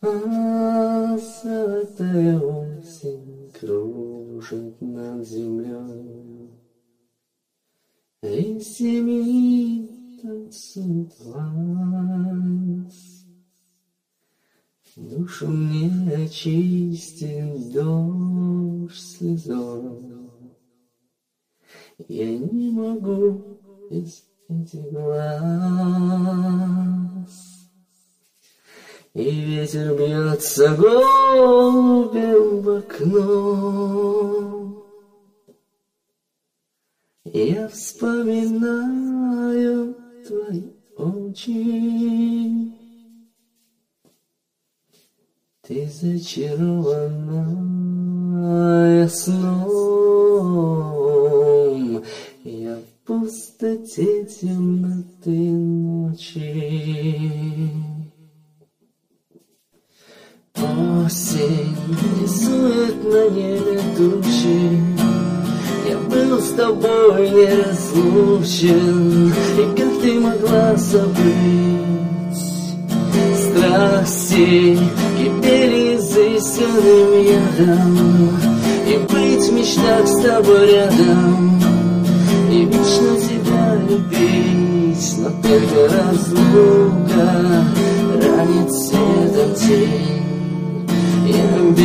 А золотая осень кружит над землей. И семьи танцует вальс. Душу мне очистит дождь слезой. Я не могу без этих глаз. И ветер бьется голубем в окно. Я вспоминаю твои очи. Ты зачарованная сном. Я в пустоте темноты ночи. Осень рисует на небе тучи. Я был с тобой неразлучен И как ты могла забыть? Страсти кипели заисканным ядом И быть в мечтах с тобой рядом И вечно тебя любить. Но только разлука ранит светом тень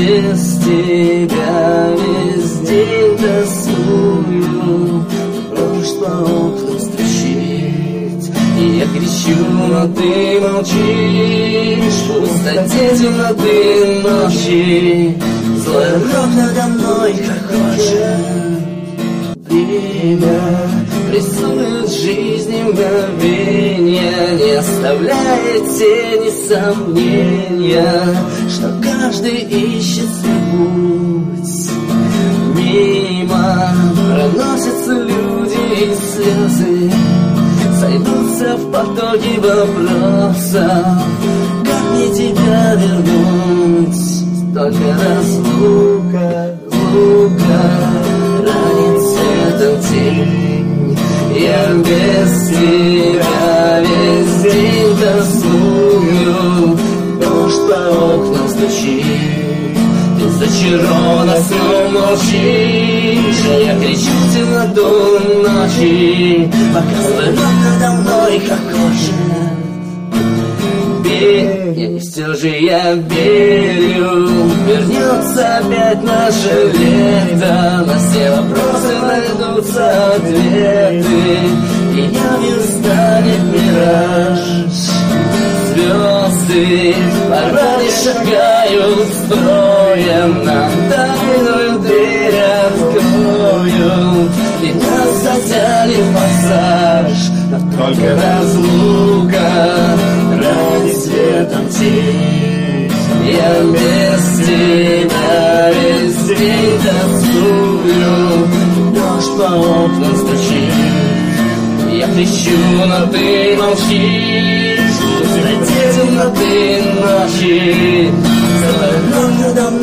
без тебя тоскую Дождь по окнам стучит И я кричу, но ты молчишь В пустоте темноты ночи Злой рок надо мной хохочет Время рисует жизни мгновенья Не оставляет тени сомнения Что каждый ищет свой путь. Мимо проносятся люди и слезы Сойдутся в потоке вопросов. Как мне тебя вернуть? Только разлука, Зачарована сном молчишь Я кричу в темноту ночи Пока звонок надо мной хохочет Бей, и все же я верю Вернется опять наше лето На все вопросы найдутся ответы И явью станет мираж. Звезды порой шагают строем Нам тайную дверь И нас затянет пассаж Но только разлука. Ради светом тень Я без тебя весь день тоскую Дождь по окнам стучит. Я кричу, но ты молчишь. Пустоте темноты ночи Целый надо мной,